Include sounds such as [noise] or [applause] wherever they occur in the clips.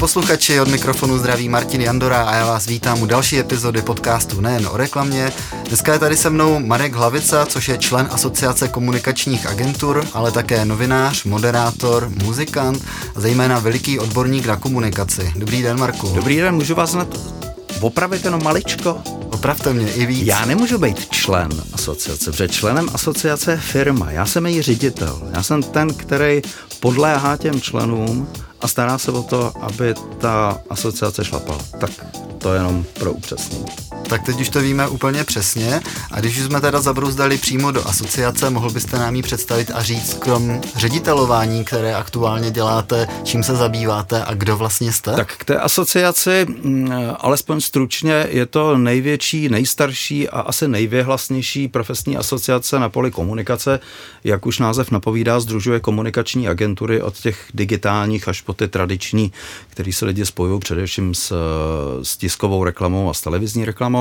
posluchači, od mikrofonu zdraví Martin Jandora a já vás vítám u další epizody podcastu Nejen o reklamě. Dneska je tady se mnou Marek Hlavica, což je člen Asociace komunikačních agentur, ale také novinář, moderátor, muzikant a zejména veliký odborník na komunikaci. Dobrý den, Marku. Dobrý den, můžu vás na opravit jenom maličko? Opravte mě i víc. Já nemůžu být člen asociace, protože členem asociace je firma. Já jsem její ředitel. Já jsem ten, který podléhá těm členům a stará se o to, aby ta asociace šlapala. Tak to jenom pro upřesnění. Tak teď už to víme úplně přesně. A když už jsme teda zabrouzdali přímo do asociace, mohl byste nám ji představit a říct, krom ředitelování, které aktuálně děláte, čím se zabýváte a kdo vlastně jste? Tak k té asociaci, mm, alespoň stručně, je to největší, nejstarší a asi nejvěhlasnější profesní asociace na poli komunikace. Jak už název napovídá, združuje komunikační agentury od těch digitálních až po ty tradiční, které se lidi spojují především s, s tiskovou reklamou a s televizní reklamou.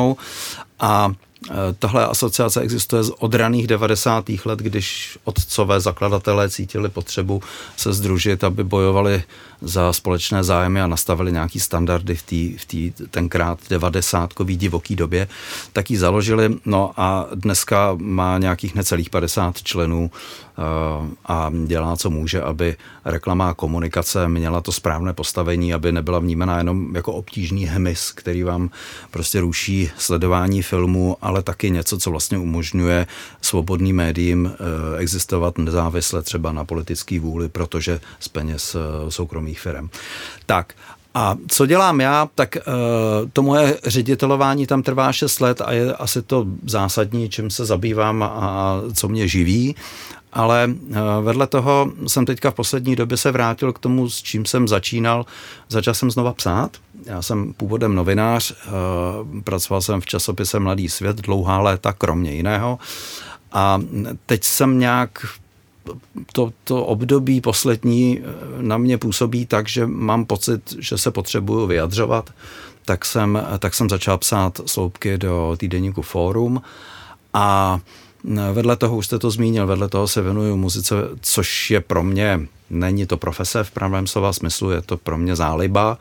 A e, Tahle asociace existuje od raných 90. let, když otcové zakladatelé cítili potřebu se združit, aby bojovali za společné zájmy a nastavili nějaký standardy v té v tý, tenkrát 90 divoký době, tak ji založili. No a dneska má nějakých necelých 50 členů a dělá, co může, aby reklama a komunikace měla to správné postavení, aby nebyla vnímána jenom jako obtížný hemis, který vám prostě ruší sledování filmu, ale taky něco, co vlastně umožňuje svobodným médiím eh, existovat nezávisle třeba na politické vůli, protože z peněz eh, soukromých firm. Tak a co dělám já, tak uh, to moje ředitelování tam trvá 6 let a je asi to zásadní, čím se zabývám a co mě živí ale eh, vedle toho jsem teďka v poslední době se vrátil k tomu, s čím jsem začínal. Začal jsem znova psát. Já jsem původem novinář, eh, pracoval jsem v časopise Mladý svět dlouhá léta, kromě jiného. A teď jsem nějak to, to období poslední eh, na mě působí tak, že mám pocit, že se potřebuju vyjadřovat, tak jsem, tak jsem začal psát sloupky do týdeníku Fórum a Vedle toho, už jste to zmínil, vedle toho se věnuju muzice, což je pro mě, není to profese v pravém slova smyslu, je to pro mě záliba,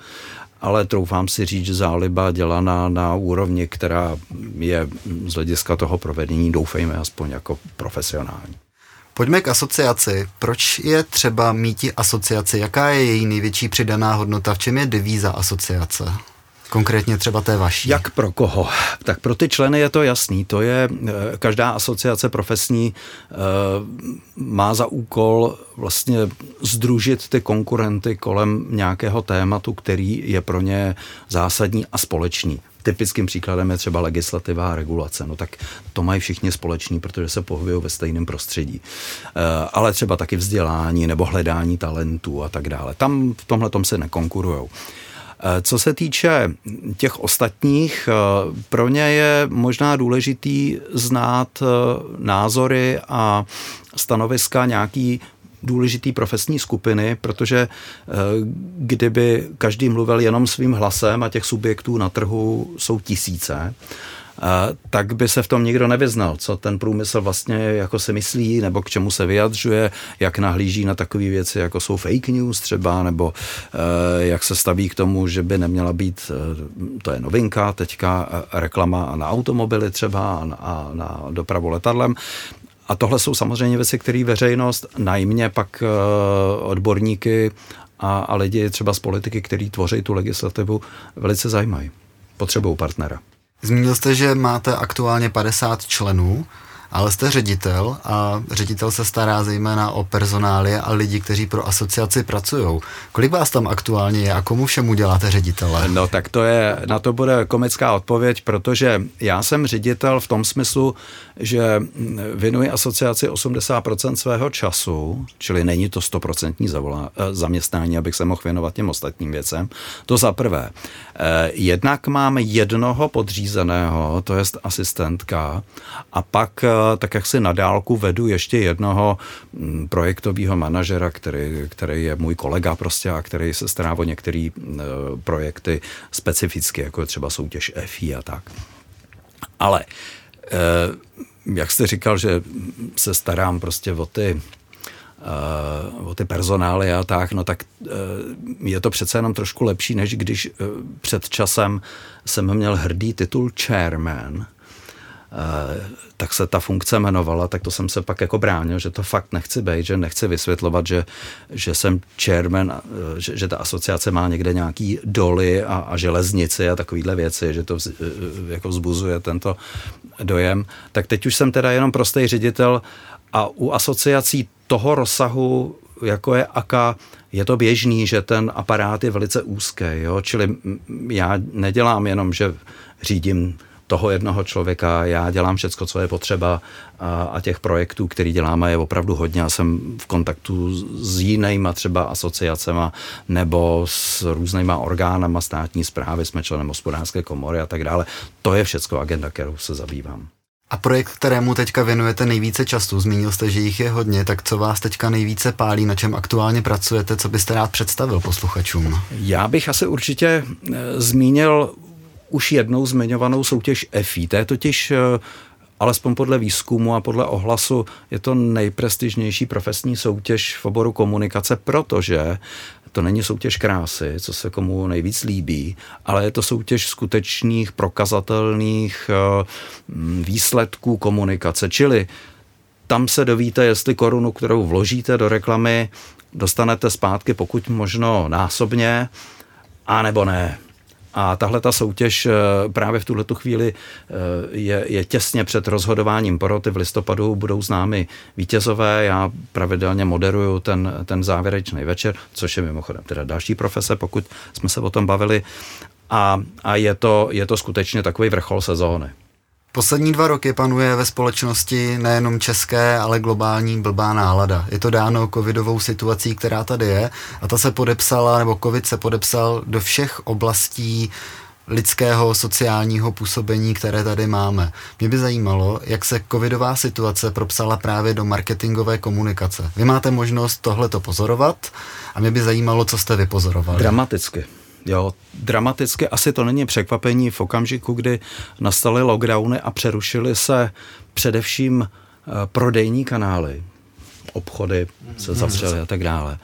ale troufám si říct, že záliba dělaná na úrovni, která je z hlediska toho provedení, doufejme, aspoň jako profesionální. Pojďme k asociaci. Proč je třeba mít asociaci? Jaká je její největší přidaná hodnota? V čem je devíza asociace? Konkrétně třeba té vaší. Jak pro koho? Tak pro ty členy je to jasný. To je, eh, každá asociace profesní eh, má za úkol vlastně združit ty konkurenty kolem nějakého tématu, který je pro ně zásadní a společný. Typickým příkladem je třeba legislativa a regulace. No tak to mají všichni společný, protože se pohybují ve stejném prostředí. Eh, ale třeba taky vzdělání nebo hledání talentů a tak dále. Tam v tomhle tom se nekonkurujou. Eh, co se týče těch ostatních, eh, pro ně je možná důležitý znát názory a stanoviska nějaký důležitý profesní skupiny, protože kdyby každý mluvil jenom svým hlasem a těch subjektů na trhu jsou tisíce, tak by se v tom nikdo nevyznal, co ten průmysl vlastně jako se myslí, nebo k čemu se vyjadřuje, jak nahlíží na takové věci, jako jsou fake news třeba, nebo eh, jak se staví k tomu, že by neměla být, eh, to je novinka teďka, eh, reklama na automobily třeba a na dopravu letadlem. A tohle jsou samozřejmě věci, které veřejnost, najmě pak odborníky a, a lidi třeba z politiky, který tvoří tu legislativu, velice zajímají. Potřebují partnera. Zmínil jste, že máte aktuálně 50 členů ale jste ředitel a ředitel se stará zejména o personály a lidi, kteří pro asociaci pracují. Kolik vás tam aktuálně je a komu všemu děláte ředitele? No tak to je, na to bude komická odpověď, protože já jsem ředitel v tom smyslu, že věnuji asociaci 80% svého času, čili není to 100% eh, zaměstnání, abych se mohl věnovat těm ostatním věcem. To za prvé. Eh, jednak mám jednoho podřízeného, to je asistentka, a pak eh, tak jak si na dálku vedu ještě jednoho mm, projektového manažera, který, který je můj kolega prostě a který se stará o některé e, projekty specificky, jako třeba soutěž EFI a tak. Ale e, jak jste říkal, že se starám prostě o ty o ty personály a tak, no tak je to přece jenom trošku lepší, než když před časem jsem měl hrdý titul chairman, tak se ta funkce jmenovala, tak to jsem se pak jako bránil, že to fakt nechci být, že nechci vysvětlovat, že, že jsem chairman, eh, že, že ta asociace má někde nějaký doly a, a železnici a takovýhle věci, že to vz, eh, jako vzbuzuje tento dojem. Tak teď už jsem teda jenom prostý ředitel a u asociací toho rozsahu, jako je AKA, je to běžný, že ten aparát je velice úzký, jo? čili já nedělám jenom, že řídím toho jednoho člověka, já dělám všecko, co je potřeba a, a těch projektů, který děláme, je opravdu hodně. Já jsem v kontaktu s jinýma třeba asociacema nebo s různýma orgánama státní zprávy, jsme členem hospodářské komory a tak dále. To je všecko agenda, kterou se zabývám. A projekt, kterému teďka věnujete nejvíce času, zmínil jste, že jich je hodně, tak co vás teďka nejvíce pálí, na čem aktuálně pracujete, co byste rád představil posluchačům? Já bych asi určitě e, zmínil už jednou zmiňovanou soutěž EFI. To je totiž eh, alespoň podle výzkumu a podle ohlasu je to nejprestižnější profesní soutěž v oboru komunikace, protože to není soutěž krásy, co se komu nejvíc líbí, ale je to soutěž skutečných, prokazatelných eh, výsledků komunikace. Čili tam se dovíte, jestli korunu, kterou vložíte do reklamy, dostanete zpátky pokud možno násobně, a nebo ne. A tahle ta soutěž eh, právě v tuhle chvíli eh, je, je těsně před rozhodováním poroty. V listopadu budou známy vítězové. Já pravidelně moderuju ten, ten závěrečný večer, což je mimochodem teda další profese, pokud jsme se o tom bavili. A, a je, to, je to skutečně takový vrchol sezóny. Poslední dva roky panuje ve společnosti nejenom české, ale globální blbá nálada. Je to dáno covidovou situací, která tady je a ta se podepsala, nebo covid se podepsal do všech oblastí lidského sociálního působení, které tady máme. Mě by zajímalo, jak se covidová situace propsala právě do marketingové komunikace. Vy máte možnost tohleto pozorovat a mě by zajímalo, co jste vypozorovali. Dramaticky. Jo, dramaticky asi to není překvapení v okamžiku, kdy nastaly lockdowny a přerušily se především eh, prodejní kanály, obchody se zavřely a tak dále.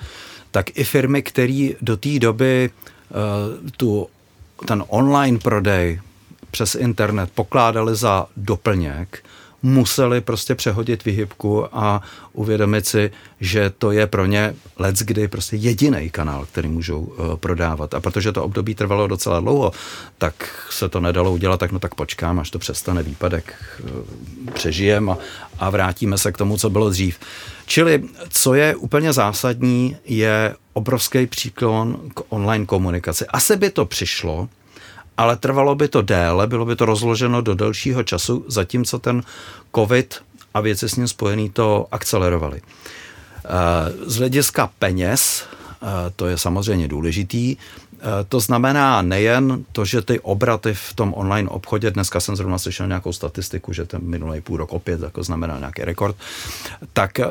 Tak i firmy, které do té doby uh, tu, ten online prodej přes internet pokládali za doplněk, museli prostě přehodit vyhybku a uvědomit si, že to je pro ně let's kdy prostě jediný kanál, který můžou uh, prodávat. A protože to období trvalo docela dlouho, tak se to nedalo udělat, tak no tak počkám, až to přestane výpadek, uh, přežijem a, a vrátíme se k tomu, co bylo dřív. Čili, co je úplně zásadní, je obrovský příklon k online komunikaci. Asi by to přišlo, ale trvalo by to déle, bylo by to rozloženo do delšího času, zatímco ten COVID a věci s ním spojený to akcelerovali. Eh, z hlediska peněz, eh, to je samozřejmě důležitý, to znamená nejen to, že ty obraty v tom online obchodě, dneska jsem zrovna slyšel nějakou statistiku, že ten minulý půl rok opět jako znamená nějaký rekord, tak, eh,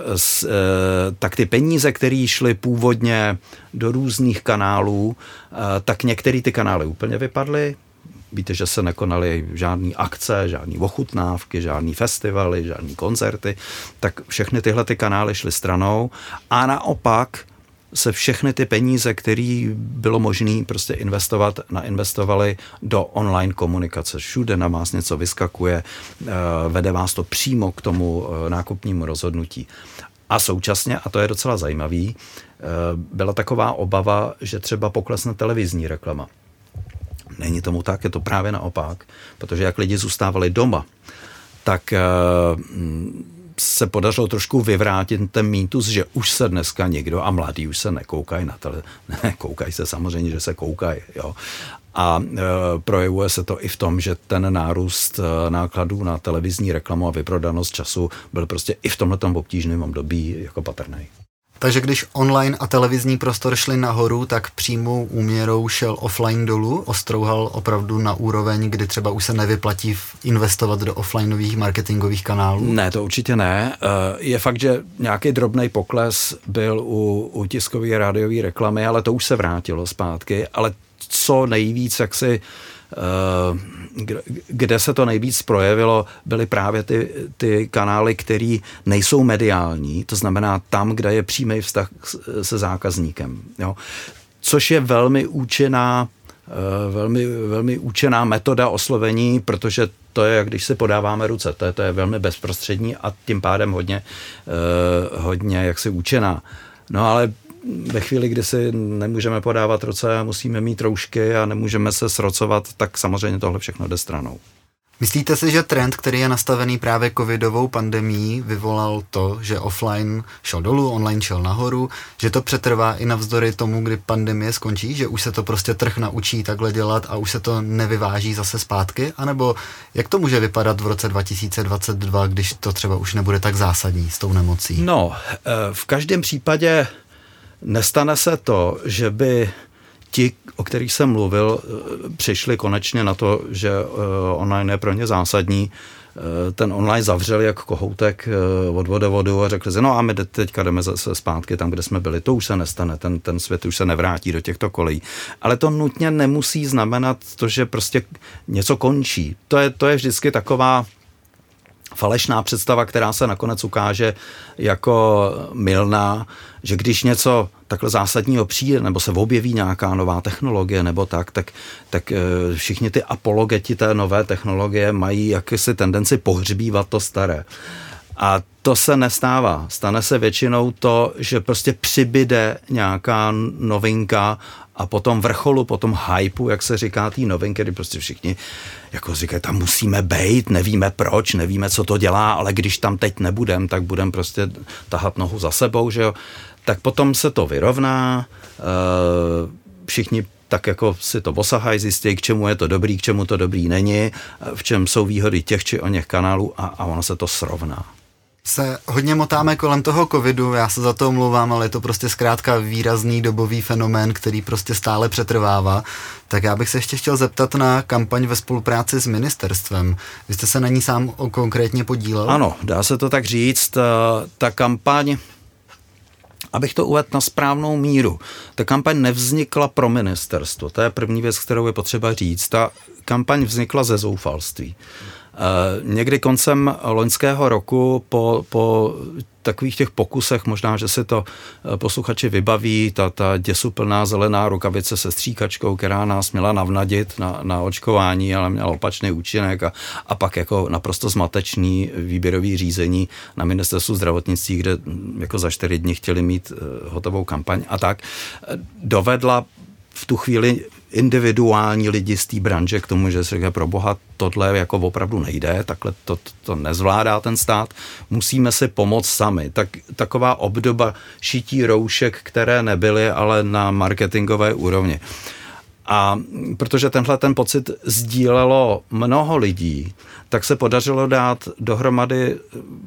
tak ty peníze, které šly původně do různých kanálů, eh, tak některé ty kanály úplně vypadly, Víte, že se nekonaly žádné akce, žádné ochutnávky, žádné festivaly, žádné koncerty, tak všechny tyhle ty kanály šly stranou. A naopak se všechny ty peníze, které bylo možné prostě investovat, nainvestovali do online komunikace. Všude na vás něco vyskakuje, eh, vede vás to přímo k tomu eh, nákupnímu rozhodnutí. A současně, a to je docela zajímavý, eh, byla taková obava, že třeba poklesne televizní reklama. Není tomu tak, je to právě naopak, protože jak lidi zůstávali doma, tak se podařilo trošku vyvrátit ten mýtus, že už se dneska někdo a mladí už se nekoukají na tele, [laughs] ne, koukají se samozřejmě, že se koukají, jo. A e, projevuje se to i v tom, že ten nárůst e, nákladů na televizní reklamu a vyprodanost času byl prostě i v tomhle obtížném období jako patrný. Takže když online a televizní prostor šli nahoru, tak přímou úměrou šel offline dolů, ostrouhal opravdu na úroveň, kdy třeba už se nevyplatí investovat do offlineových marketingových kanálů? Ne, to určitě ne. Eh, je fakt, že nějaký drobný pokles byl u, u tiskové rádiové reklamy, ale to už se vrátilo zpátky. Ale co nejvíc, jak si kde se to nejvíc projevilo, byly právě ty, ty kanály, které nejsou mediální, to znamená tam, kde je přímý vztah se zákazníkem. Jo. Což je velmi účinná velmi, velmi účinná metoda oslovení, protože to je, jak když si podáváme ruce, to je, to je velmi bezprostřední a tím pádem hodně, hodně jaksi účinná. No ale ve chvíli, kdy si nemůžeme podávat ruce a musíme mít roušky a nemůžeme se srocovat, tak samozřejmě tohle všechno jde stranou. Myslíte si, že trend, který je nastavený právě covidovou pandemí, vyvolal to, že offline šel dolů, online šel nahoru, že to přetrvá i navzdory tomu, kdy pandemie skončí, že už se to prostě trh naučí takhle dělat a už se to nevyváží zase zpátky? A nebo jak to může vypadat v roce 2022, když to třeba už nebude tak zásadní s tou nemocí? No, eh, v každém případě Nestane se to, že by ti, o kterých jsem mluvil, eh, přišli konečně na to, že eh, online je pro ně zásadní, eh, ten online zavřeli jak kohoutek od vodovodu a řekli si, no a my teďka jdeme zase zpátky tam, kde jsme byli. To už se nestane, ten, ten svět už se nevrátí do těchto kolejí. Ale to nutně nemusí znamenat to, že prostě něco končí. To je, to je vždycky taková falešná představa, která se nakonec ukáže jako milná, že když něco takhle zásadního přijde, nebo se objeví nějaká nová technologie, nebo tak, tak, tak eh, všichni ty apologeti té nové technologie mají jakýsi tendenci pohřbívat to staré. A to se nestává. Stane se většinou to, že prostě přibyde nějaká novinka a potom vrcholu, potom hypeu, jak se říká, té novinky, kdy prostě všichni jako říkají, tam musíme bejt, nevíme proč, nevíme, co to dělá, ale když tam teď nebudem, tak budem prostě tahat nohu za sebou, že jo. Tak potom se to vyrovná, eh, všichni tak jako si to osahají, zjistí, k čemu je to dobrý, k čemu to dobrý není, v čem jsou výhody těch či o něch kanálů a, a ono se to srovná se hodně motáme kolem toho covidu, já se za to omlouvám, ale je to prostě zkrátka výrazný dobový fenomén, který prostě stále přetrvává. Tak já bych se ještě chtěl zeptat na kampaň ve spolupráci s ministerstvem. Vy jste se na ní sám konkrétně podílel? Ano, dá se to tak říct. Ta kampaň Abych to uvedl na správnou míru, ta kampaň nevznikla pro ministerstvo. To je první věc, kterou je potřeba říct. Ta kampaň vznikla ze zoufalství. Eh, někdy koncem loňského roku po, po takových těch pokusech, možná, že si to eh, posluchači vybaví, ta, ta děsuplná zelená rukavice se stříkačkou, která nás měla navnadit na, na očkování, ale měla opačný účinek a, a pak jako naprosto zmatečný výběrový řízení na ministerstvu zdravotnictví, kde hm, jako za čtyři dny chtěli mít eh, hotovou kampaň a tak, dovedla v tu chvíli individuální lidi z té branže k tomu, že se říká, pro boha, tohle jako opravdu nejde, takhle to, to nezvládá ten stát, musíme si pomoct sami. Tak, taková obdoba šití roušek, které nebyly, ale na marketingové úrovni. A protože tenhle ten pocit sdílelo mnoho lidí, tak se podařilo dát dohromady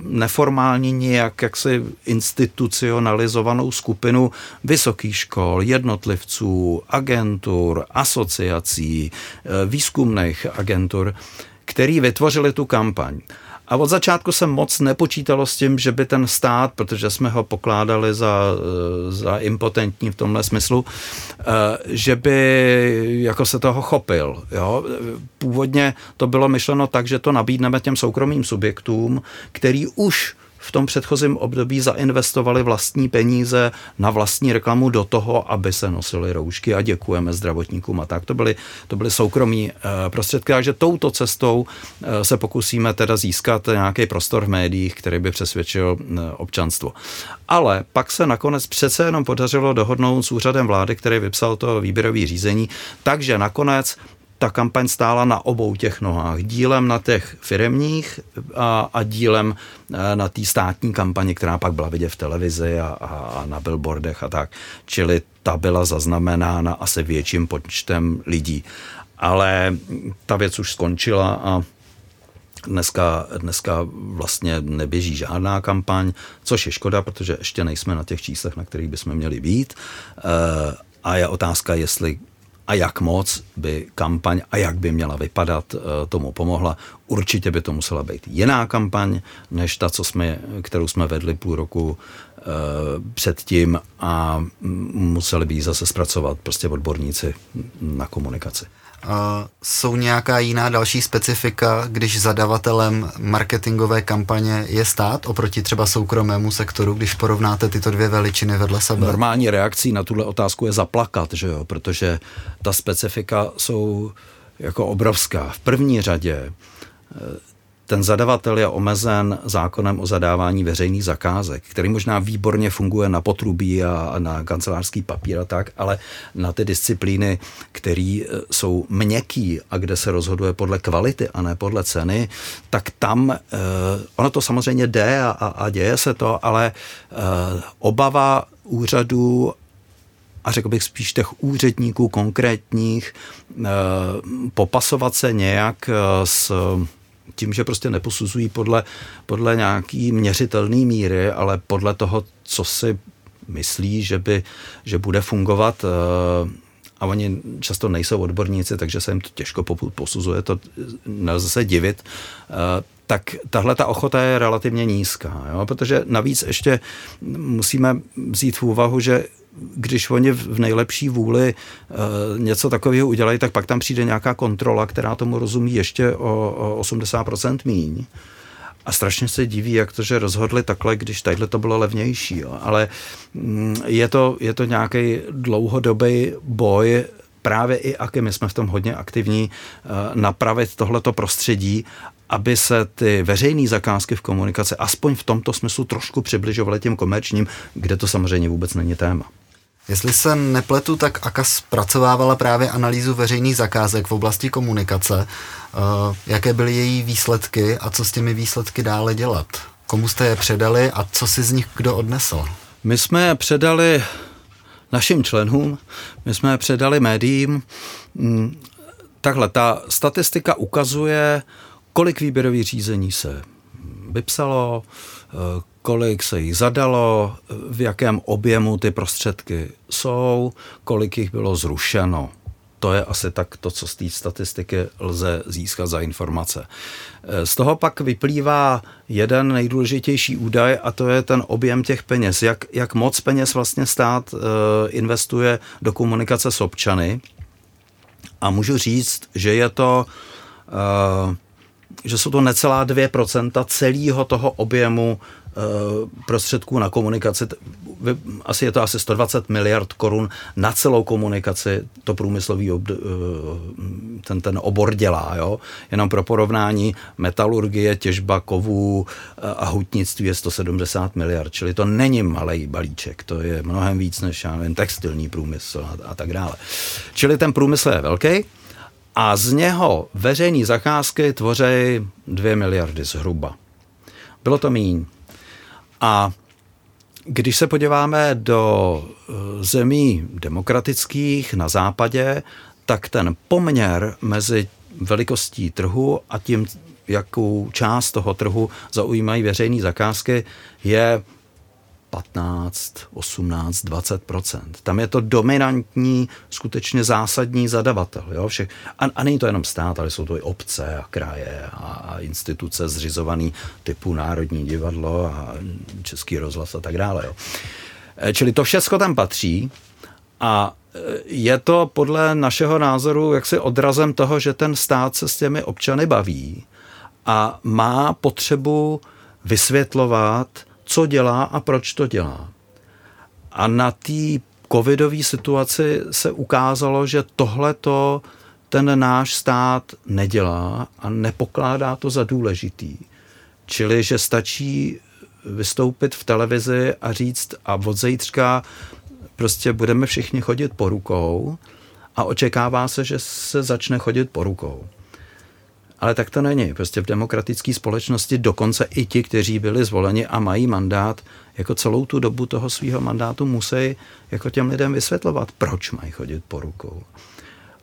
neformální nějak jaksi institucionalizovanou skupinu vysokých škol, jednotlivců, agentur, asociací, eh, výzkumných agentur, který vytvořili tu kampaň. A od začátku se moc nepočítalo s tím, že by ten stát, protože jsme ho pokládali za, za impotentní v tomhle smyslu, eh, že by jako se toho chopil. Jo? Původně to bylo myšleno tak, že to nabídneme těm soukromým subjektům, který už v tom předchozím období zainvestovali vlastní peníze na vlastní reklamu do toho, aby se nosily roušky a děkujeme zdravotníkům a tak. To byly, to byly soukromí eh, prostředky, takže touto cestou eh, se pokusíme teda získat nějaký prostor v médiích, který by přesvědčil eh, občanstvo. Ale pak se nakonec přece jenom podařilo dohodnout s úřadem vlády, který vypsal to výběrové řízení, takže nakonec ta kampaň stála na obou těch nohách. Dílem na těch firemních a, a dílem eh, na té státní kampani, která pak byla vidět v televizi a, a, a na billboardech a tak. Čili ta byla zaznamenána asi větším počtem lidí. Ale ta věc už skončila a Dneska, dneska vlastně neběží žádná kampaň, což je škoda, protože ještě nejsme na těch číslech, na kterých bychom měli být. Eh, a je otázka, jestli a jak moc by kampaň a jak by měla vypadat eh, tomu pomohla. Určitě by to musela být jiná kampaň, než ta, co jsme, kterou jsme vedli půl roku eh, předtím a museli by ji zase zpracovat prostě odborníci na komunikaci. Jsou nějaká jiná další specifika, když zadavatelem marketingové kampaně je stát oproti třeba soukromému sektoru, když porovnáte tyto dvě veličiny vedle sebe? Normální reakcí na tuhle otázku je zaplakat, že jo? protože ta specifika jsou jako obrovská. V první řadě ten zadavatel je omezen zákonem o zadávání veřejných zakázek, který možná výborně funguje na potrubí a na kancelářský papír a tak, ale na ty disciplíny, které e, jsou měkký a kde se rozhoduje podle kvality a ne podle ceny, tak tam eh, ono to samozřejmě jde a, a děje se to, ale eh, obava úřadů a řekl bych spíš těch úředníků konkrétních, eh, popasovat se nějak s tím, že prostě neposuzují podle, podle nějaký měřitelný míry, ale podle toho, co si myslí, že, by, že bude fungovat eh, a oni často nejsou odborníci, takže se jim to těžko posuzuje, to nelze se divit, eh, tak tahle ta ochota je relativně nízká, jo? protože navíc ještě musíme vzít v úvahu, že když oni v nejlepší vůli e, něco takového udělají, tak pak tam přijde nějaká kontrola, která tomu rozumí ještě o, o 80% míň. A strašně se diví, jak to, že rozhodli takhle, když tadyhle to bylo levnější. Jo. Ale mm, je to, je to nějaký dlouhodobý boj právě i aky my jsme v tom hodně aktivní, eh, napravit tohleto prostředí, aby se ty veřejné zakázky v komunikaci aspoň v tomto smyslu trošku přibližovaly těm komerčním, kde to samozřejmě vůbec není téma. Jestli se nepletu, tak AKA zpracovávala právě analýzu veřejných zakázek v oblasti komunikace. Eh, jaké byly její výsledky a co s těmi výsledky dále dělat? Komu jste je předali a co si z nich kdo odnesl? My jsme je předali našim členům, my jsme je předali médiím. Mm, takhle, ta statistika ukazuje, kolik výběrových řízení se vypsalo, kolik se jich zadalo, v jakém objemu ty prostředky jsou, kolik jich bylo zrušeno. To je asi tak to, co z té statistiky lze získat za informace. Z toho pak vyplývá jeden nejdůležitější údaj a to je ten objem těch peněz. Jak, jak moc peněz vlastně stát uh, investuje do komunikace s občany. A můžu říct, že je to uh, že jsou to necelá 2% celého toho objemu Eh, prostředků na komunikaci, asi je to asi 120 miliard korun na celou komunikaci, to průmyslový ob, eh, ten, ten obor dělá. Jo? Jenom pro porovnání metalurgie, těžba kovů eh, a hutnictví je 170 miliard, čili to není malý balíček, to je mnohem víc než já nevím, textilní průmysl a, a tak dále. Čili ten průmysl je velký, a z něho veřejné zakázky tvoří 2 miliardy zhruba. Bylo to míň. A když se podíváme do eh, zemí demokratických na západě, tak ten poměr mezi velikostí trhu a tím, jakou část toho trhu zaujímají veřejné zakázky, je 15, 18, 20 Tam je to dominantní, skutečně zásadní zadavatel. Jo? Všech, a, a není to jenom stát, ale jsou to i obce a kraje a, a instituce zřizované typu Národní divadlo a Český rozhlas a tak dále. Jo? E, čili to všechno tam patří a e, je to podle našeho názoru jaksi odrazem toho, že ten stát se s těmi občany baví a má potřebu vysvětlovat, co dělá a proč to dělá. A na té covidové situaci se ukázalo, že tohle to ten náš stát nedělá a nepokládá to za důležitý. Čili, že stačí vystoupit v televizi a říct a od zítřka prostě budeme všichni chodit po rukou a očekává se, že se začne chodit po rukou. Ale tak to není. Prostě v demokratické společnosti dokonce i ti, kteří byli zvoleni a mají mandát, jako celou tu dobu toho svého mandátu musí jako těm lidem vysvětlovat, proč mají chodit po rukou.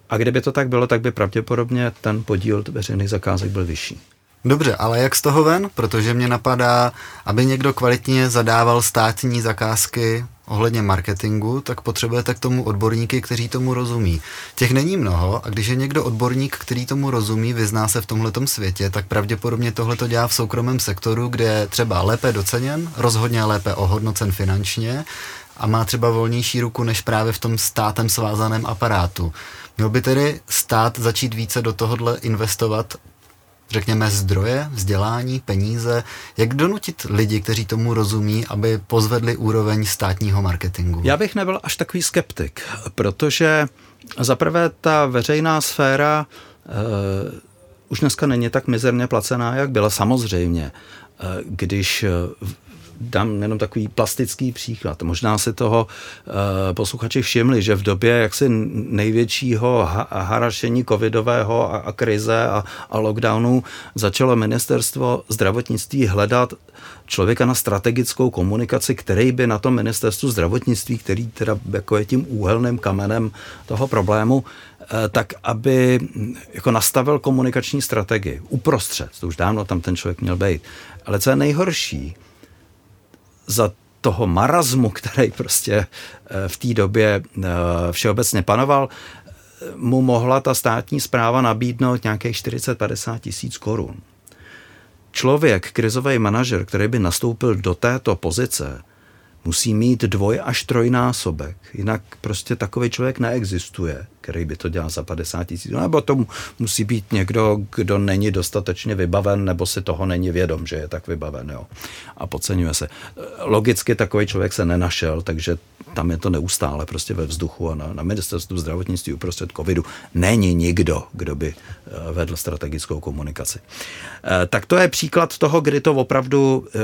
A kdyby to tak bylo, tak by pravděpodobně ten podíl veřejných zakázek byl vyšší. Dobře, ale jak z toho ven? Protože mě napadá, aby někdo kvalitně zadával státní zakázky, ohledně marketingu, tak potřebujete k tomu odborníky, kteří tomu rozumí. Těch není mnoho a když je někdo odborník, který tomu rozumí, vyzná se v tomhletom světě, tak pravděpodobně tohle to dělá v soukromém sektoru, kde je třeba lépe doceněn, rozhodně lépe ohodnocen finančně a má třeba volnější ruku než právě v tom státem svázaném aparátu. Měl by tedy stát začít více do tohohle investovat řekněme, zdroje, vzdělání, peníze, jak donutit lidi, kteří tomu rozumí, aby pozvedli úroveň státního marketingu? Já bych nebyl až takový skeptik, protože zaprvé ta veřejná sféra uh, už dneska není tak mizerně placená, jak byla samozřejmě. Uh, když dám jenom takový plastický příklad. Možná si toho uh, posluchači všimli, že v době jaksi největšího ha- harašení covidového a, a krize a, a lockdownu začalo ministerstvo zdravotnictví hledat člověka na strategickou komunikaci, který by na tom ministerstvu zdravotnictví, který teda jako je tím úhelným kamenem toho problému, eh, tak aby jako nastavil komunikační strategii uprostřed. To už dávno tam ten člověk měl být. Ale co je nejhorší, za toho marazmu, který prostě eh, v té době eh, všeobecně panoval, mu mohla ta státní zpráva nabídnout nějakých 40-50 tisíc korun. Člověk, krizový manažer, který by nastoupil do této pozice, musí mít dvoj až trojnásobek. Jinak prostě takový člověk neexistuje, který by to dělal za 50 tisíc. Nebo to musí být někdo, kdo není dostatečně vybaven, nebo si toho není vědom, že je tak vybaven. Jo. A podceňuje se. Logicky takový člověk se nenašel, takže tam je to neustále prostě ve vzduchu a na, na ministerstvu zdravotnictví uprostřed covidu není nikdo, kdo by eh, vedl strategickou komunikaci. Eh, tak to je příklad toho, kdy to opravdu eh,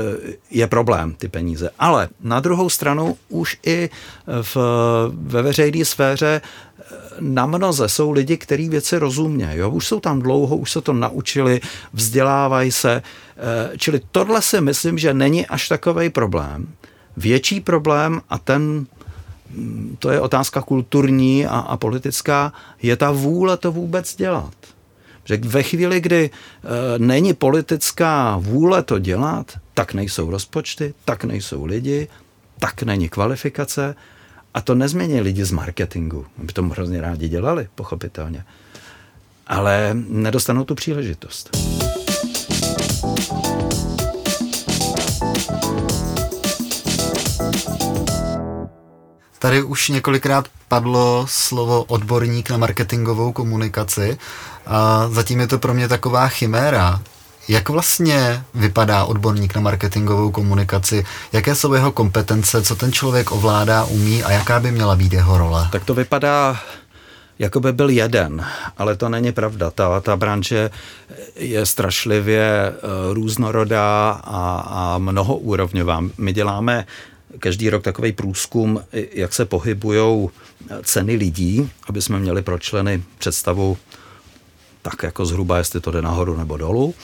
je problém, ty peníze. Ale na druhou stranu už i v, ve veřejné sféře na mnoze jsou lidi, kteří věci rozumějí. Jo? Už jsou tam dlouho, už se to naučili, vzdělávají se. Čili tohle si myslím, že není až takový problém. Větší problém, a ten to je otázka kulturní a, a politická, je ta vůle to vůbec dělat. Že ve chvíli, kdy e, není politická vůle to dělat, tak nejsou rozpočty, tak nejsou lidi, tak není kvalifikace a to nezmění lidi z marketingu. By to hrozně rádi dělali, pochopitelně. Ale nedostanou tu příležitost. Tady už několikrát padlo slovo odborník na marketingovou komunikaci a zatím je to pro mě taková chiméra. Jak vlastně vypadá odborník na marketingovou komunikaci? Jaké jsou jeho kompetence, co ten člověk ovládá, umí a jaká by měla být jeho role? Tak to vypadá jako by byl jeden, ale to není pravda. Ta, ta branže je strašlivě eh, různorodá a, a mnohoúrovňová. My děláme každý rok takový průzkum, jak se pohybují ceny lidí, aby jsme měli pro členy představu tak jako zhruba, jestli to jde nahoru nebo dolů.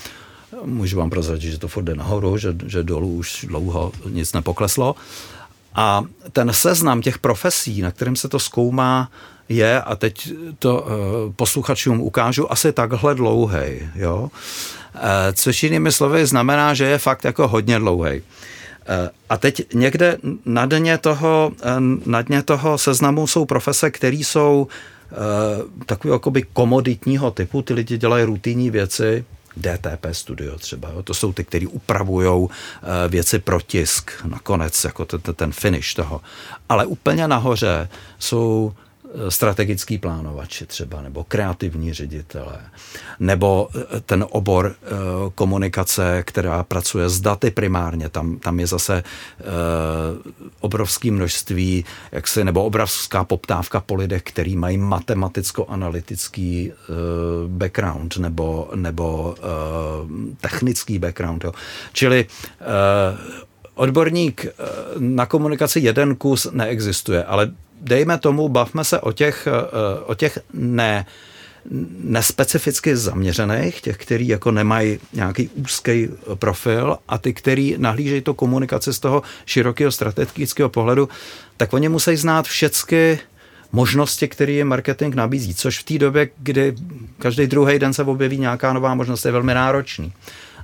Můžu vám prozradit, že to furt jde nahoru, že, že dolů už dlouho nic nepokleslo. A ten seznam těch profesí, na kterým se to zkoumá, je, a teď to uh, posluchačům ukážu, asi takhle dlouhý. Jo? Uh, což jinými slovy znamená, že je fakt jako hodně dlouhý. Eh, a teď někde na dně toho, na dně toho seznamu jsou profese, které jsou takový jakoby komoditního typu, ty lidi dělají rutinní věci, DTP studio třeba, jo? to jsou ty, kteří upravují uh, věci pro tisk, nakonec, jako ten, ten finish toho. Ale úplně nahoře jsou strategický plánovači třeba, nebo kreativní ředitelé, nebo eh, ten obor eh, komunikace, která pracuje s daty primárně, tam, tam je zase eh, obrovské množství, jaksi, nebo obrovská poptávka po lidech, který mají matematicko-analytický background nebo, nebo technický background. Jo. Čili odborník na komunikaci jeden kus neexistuje, ale dejme tomu, bavme se o těch, eh, o těch ne, nespecificky zaměřených, těch, který jako nemají nějaký úzký profil a ty, který nahlížejí to komunikaci z toho širokého strategického pohledu, tak oni musí znát všechny možnosti, které je marketing nabízí, což v té době, kdy každý druhý den se objeví nějaká nová možnost, je velmi náročný.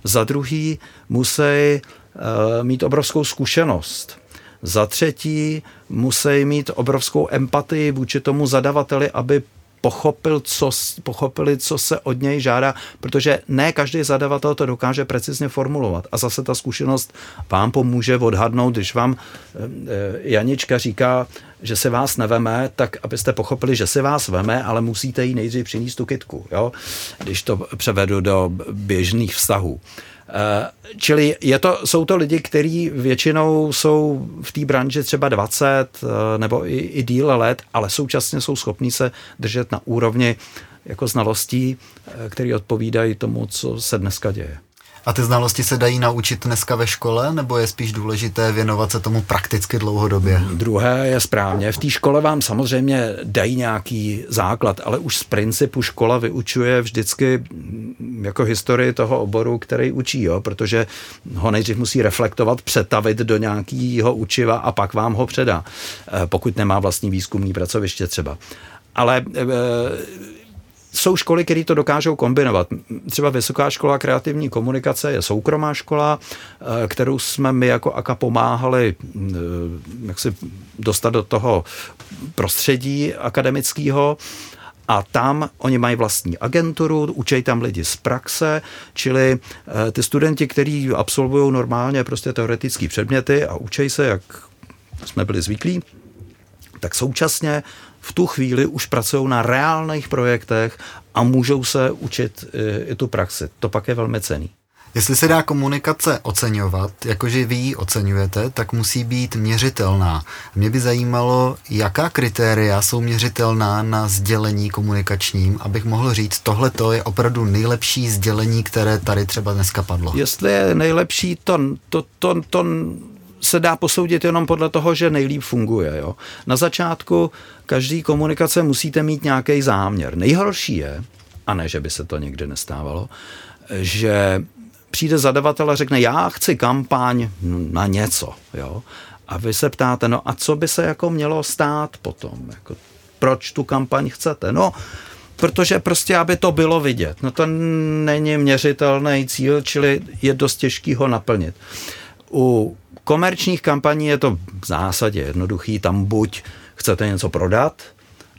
Za druhý musí uh, mít obrovskou zkušenost Za třetí musí mít obrovskou empatii vůči tomu zadavateli, aby pochopil, co, pochopili, co se od něj žádá, protože ne každý zadavatel to dokáže precizně formulovat. A zase ta zkušenost vám pomůže odhadnout, když vám eh, Janička říká, že se vás neveme, tak abyste pochopili, že se vás veme, ale musíte jí nejdřív přinést tu kitku, jo? když to převedu do běžných vztahů. Eh, čili je to, jsou to lidi, kteří většinou jsou v té branži třeba 20 eh, nebo i, i díl let, ale současně jsou schopní se držet na úrovni jako znalostí, eh, které odpovídají tomu, co se dneska děje. A ty znalosti se dají naučit dneska ve škole, nebo je spíš důležité věnovat se tomu prakticky dlouhodobě? Druhé je správně. V té škole vám samozřejmě dají nějaký základ, ale už z principu škola vyučuje vždycky mm, jako historii toho oboru, který učí, jo? protože ho nejdřív musí reflektovat, přetavit do nějakého učiva a pak vám ho předá, eh, pokud nemá vlastní výzkumný pracoviště třeba. Ale eh, jsou školy, které to dokážou kombinovat. Třeba Vysoká škola kreativní komunikace je soukromá škola, eh, kterou jsme my jako AKA pomáhali eh, jak si dostat do toho prostředí akademického. A tam oni mají vlastní agenturu, učí tam lidi z praxe, čili eh, ty studenti, kteří absolvují normálně prostě teoretické předměty a učí se, jak jsme byli zvyklí, tak současně v tu chvíli už pracují na reálných projektech a můžou se učit eh, i tu praxi. To pak je velmi cený. Jestli se dá komunikace oceňovat, jakože vy ji oceňujete, tak musí být měřitelná. Mě by zajímalo, jaká kritéria jsou měřitelná na sdělení komunikačním, abych mohl říct, tohle to je opravdu nejlepší sdělení, které tady třeba dneska padlo. Jestli je nejlepší, to, to, to, to se dá posoudit jenom podle toho, že nejlíp funguje. Jo? Na začátku každý komunikace musíte mít nějaký záměr. Nejhorší je, a ne, že by se to někdy nestávalo, že přijde zadavatel a řekne, já chci kampaň na něco. Jo? A vy se ptáte, no a co by se jako mělo stát potom? Jako, proč tu kampaň chcete? No, protože prostě, aby to bylo vidět. No to není měřitelný cíl, čili je dost těžký ho naplnit. U komerčních kampaní je to v zásadě jednoduchý, tam buď chcete něco prodat,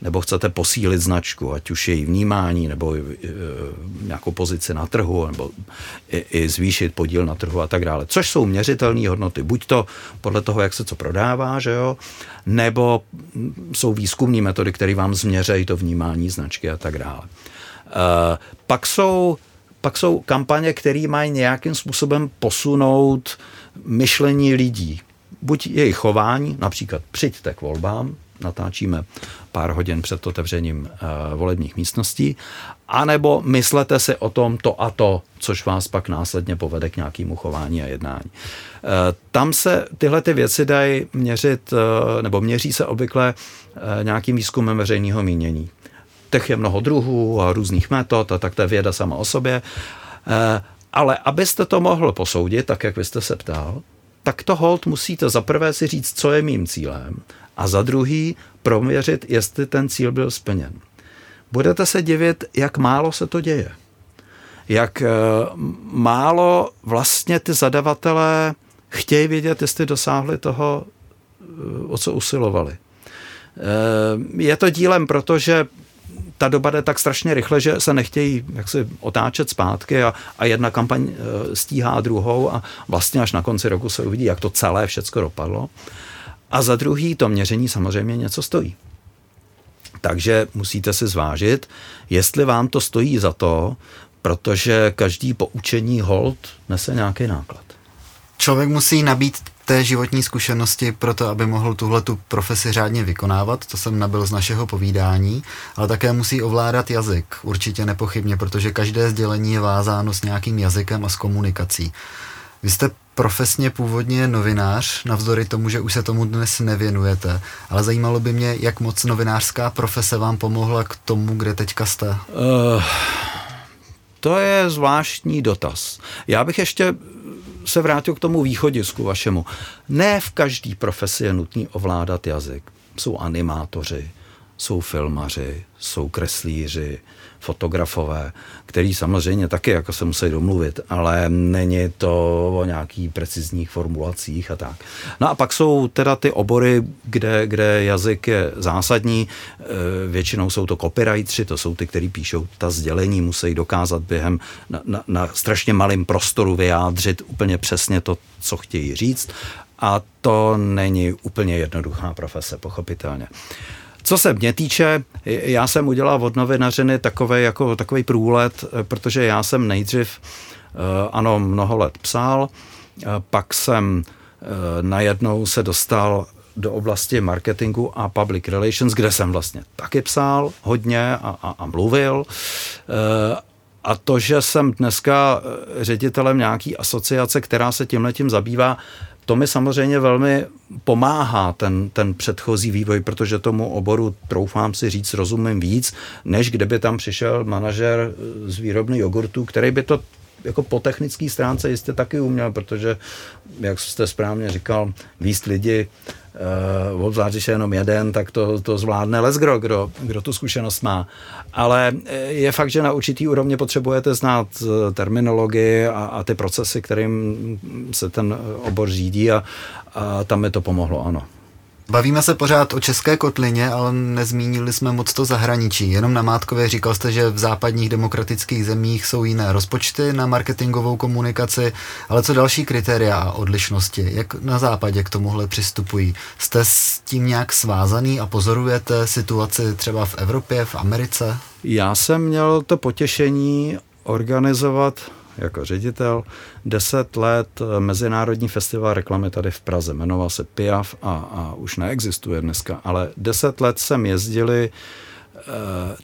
nebo chcete posílit značku, ať už její vnímání, nebo e, nějakou pozici na trhu, nebo i, i zvýšit podíl na trhu a tak dále. Což jsou měřitelné hodnoty. Buď to podle toho, jak se co prodává, že jo, nebo jsou výzkumní metody, které vám změřejí to vnímání značky a tak dále. E, pak jsou pak jsou kampaně, které mají nějakým způsobem posunout myšlení lidí. Buď jejich chování, například přijďte k volbám, natáčíme pár hodin před otevřením uh, volebních místností, anebo myslete si o tom to a to, což vás pak následně povede k nějakému chování a jednání. Uh, tam se tyhle ty věci dají měřit, uh, nebo měří se obvykle nějakým výzkumem veřejného mínění. Těch je mnoho druhů a různých metod a tak to je věda sama o sobě. Ale abyste to mohl posoudit, tak jak vy jste se ptal, tak to hold musíte za prvé si říct, co je mým cílem a za druhý proměřit, jestli ten cíl byl splněn. Budete se divit, jak málo se to děje. Jak eh, málo vlastně ty zadavatelé chtějí vědět, jestli dosáhli toho, eh, o co usilovali. Eh, je to dílem, protože ta doba jde tak strašně rychle, že se nechtějí jak si otáčet zpátky a, a jedna kampaň e, stíhá druhou a vlastně až na konci roku se uvidí, jak to celé všecko dopadlo. A za druhý to měření samozřejmě něco stojí. Takže musíte si zvážit, jestli vám to stojí za to, protože každý poučení hold nese nějaký náklad. Člověk musí nabít té životní zkušenosti pro to, aby mohl tuhle tu profesi řádně vykonávat, to jsem nabil z našeho povídání, ale také musí ovládat jazyk, určitě nepochybně, protože každé sdělení je vázáno s nějakým jazykem a s komunikací. Vy jste profesně původně novinář, navzdory tomu, že už se tomu dnes nevěnujete, ale zajímalo by mě, jak moc novinářská profese vám pomohla k tomu, kde teďka jste. Uh, to je zvláštní dotaz. Já bych ještě se vrátil k tomu východisku vašemu. Ne v každý profesi je nutný ovládat jazyk. Jsou animátoři, jsou filmaři, jsou kreslíři, fotografové, který samozřejmě taky jako se musí domluvit, ale není to o nějakých precizních formulacích a tak. No a pak jsou teda ty obory, kde, kde jazyk je zásadní, e, většinou jsou to copywriteri, to jsou ty, kteří píšou ta sdělení, musí dokázat během na, na, na strašně malém prostoru vyjádřit úplně přesně to, co chtějí říct a to není úplně jednoduchá profese, pochopitelně. Co se mě týče, já jsem udělal od novinařiny takový, jako, průlet, protože já jsem nejdřív, eh, ano, mnoho let psal, eh, pak jsem eh, najednou se dostal do oblasti marketingu a public relations, kde jsem vlastně taky psal hodně a, a, a mluvil. A to, že jsem dneska ředitelem nějaký asociace, která se tímhletím zabývá, to mi samozřejmě velmi pomáhá ten, ten předchozí vývoj, protože tomu oboru, troufám si říct, rozumím víc, než kdyby tam přišel manažer z výrobny jogurtu, který by to jako po technické stránce jistě taky uměl, protože, jak jste správně říkal, výst lidi uh, obzvlášť, když je jenom jeden, tak to, to zvládne lesgro, kdo, kdo tu zkušenost má. Ale eh, je fakt, že na určitý úrovni potřebujete znát eh, terminologii a, a ty procesy, kterým se ten obor řídí a, a tam mi to pomohlo, ano. Bavíme se pořád o české kotlině, ale nezmínili jsme moc to zahraničí. Jenom na Mátkově říkal jste, že v západních demokratických zemích jsou jiné rozpočty na marketingovou komunikaci, ale co další kritéria a odlišnosti? Jak na západě k tomuhle přistupují? Jste s tím nějak svázaný a pozorujete situaci třeba v Evropě, v Americe? Já jsem měl to potěšení organizovat jako ředitel. Deset let eh, Mezinárodní festival reklamy tady v Praze, jmenoval se PIAF a, a už neexistuje dneska, ale deset let jsem jezdili uh,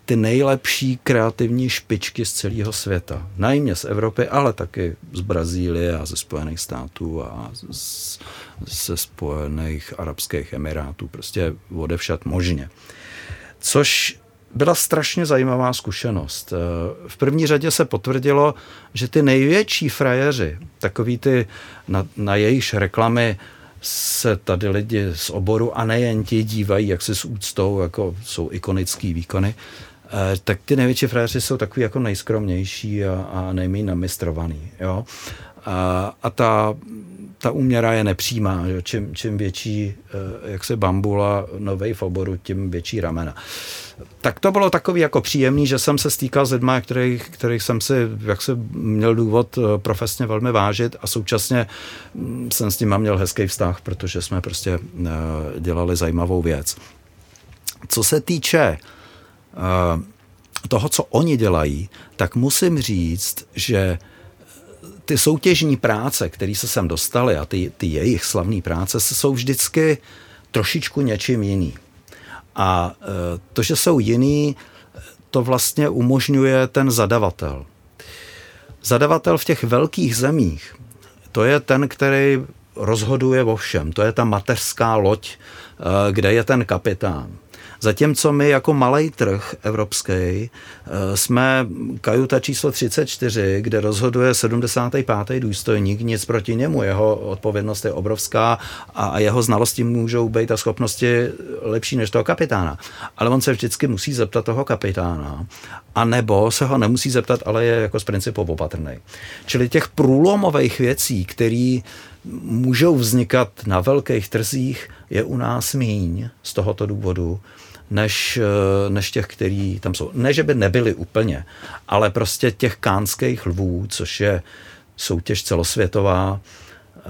ty nejlepší kreativní špičky z celého světa. Najmě z Evropy, ale taky z Brazílie a ze Spojených států a z, ze Spojených Arabských Emirátů, prostě odevšat možně. Což byla strašně zajímavá zkušenost. Eh, v první řadě se potvrdilo, že ty největší frajeři, takový ty, na, na jejichž reklamy se tady lidi z oboru a nejen ti dívají, jak se s úctou, jako jsou ikonický výkony, eh, tak ty největší frajeři jsou takový jako nejskromnější a, a nejméně namistrovaný. Jo? A, a ta ta úměra je nepřímá. Že? Čím, čím větší eh, jak se bambula novej v oboru, tím větší ramena. Tak to bylo takový jako příjemný, že jsem se stýkal s lidmi, kterých, kterých jsem si jak se měl důvod eh, profesně velmi vážit a současně mm, jsem s nimi měl hezký vztah, protože jsme prostě eh, dělali zajímavou věc. Co se týče toho, co oni dělají, tak musím říct, že ty soutěžní práce, které se sem dostaly a ty, ty jejich slavné práce, jsou vždycky trošičku něčím jiný. A e, to, že jsou jiný, to vlastně umožňuje ten zadavatel. Zadavatel v těch velkých zemích, to je ten, který rozhoduje o všem. To je ta mateřská loď, e, kde je ten kapitán. Zatímco my jako malý trh evropský eh, jsme kajuta číslo 34, kde rozhoduje 75. důstojník, nic proti němu, jeho odpovědnost je obrovská a jeho znalosti můžou být a schopnosti lepší než toho kapitána. Ale on se vždycky musí zeptat toho kapitána, a nebo se ho nemusí zeptat, ale je jako z principu opatrný. Čili těch průlomových věcí, které můžou vznikat na velkých trzích, je u nás míň z tohoto důvodu, než, eh, než těch, který tam jsou. Ne, že by nebyly úplně, ale prostě těch kánských lvů, což je soutěž celosvětová eh,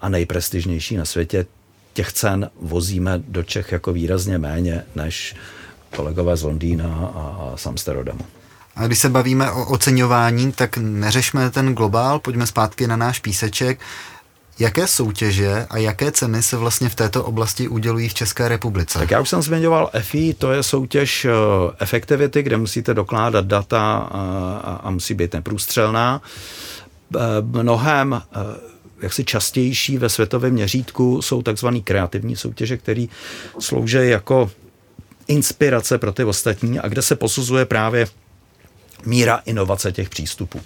a nejprestižnější na světě, těch cen vozíme do Čech jako výrazně méně než kolegové z Londýna a z Amsterdamu. A když se bavíme o oceňování, tak neřešme ten globál, pojďme zpátky na náš píseček. Jaké soutěže a jaké ceny se vlastně v této oblasti udělují v České republice? Tak já už jsem zmiňoval EFI, to je soutěž eh, efektivity, kde musíte dokládat data a, a, musí být neprůstřelná. Eh, mnohem eh, jaksi častější ve světovém měřítku jsou takzvané kreativní soutěže, které slouží jako inspirace pro ty ostatní a kde se posuzuje právě míra inovace těch přístupů.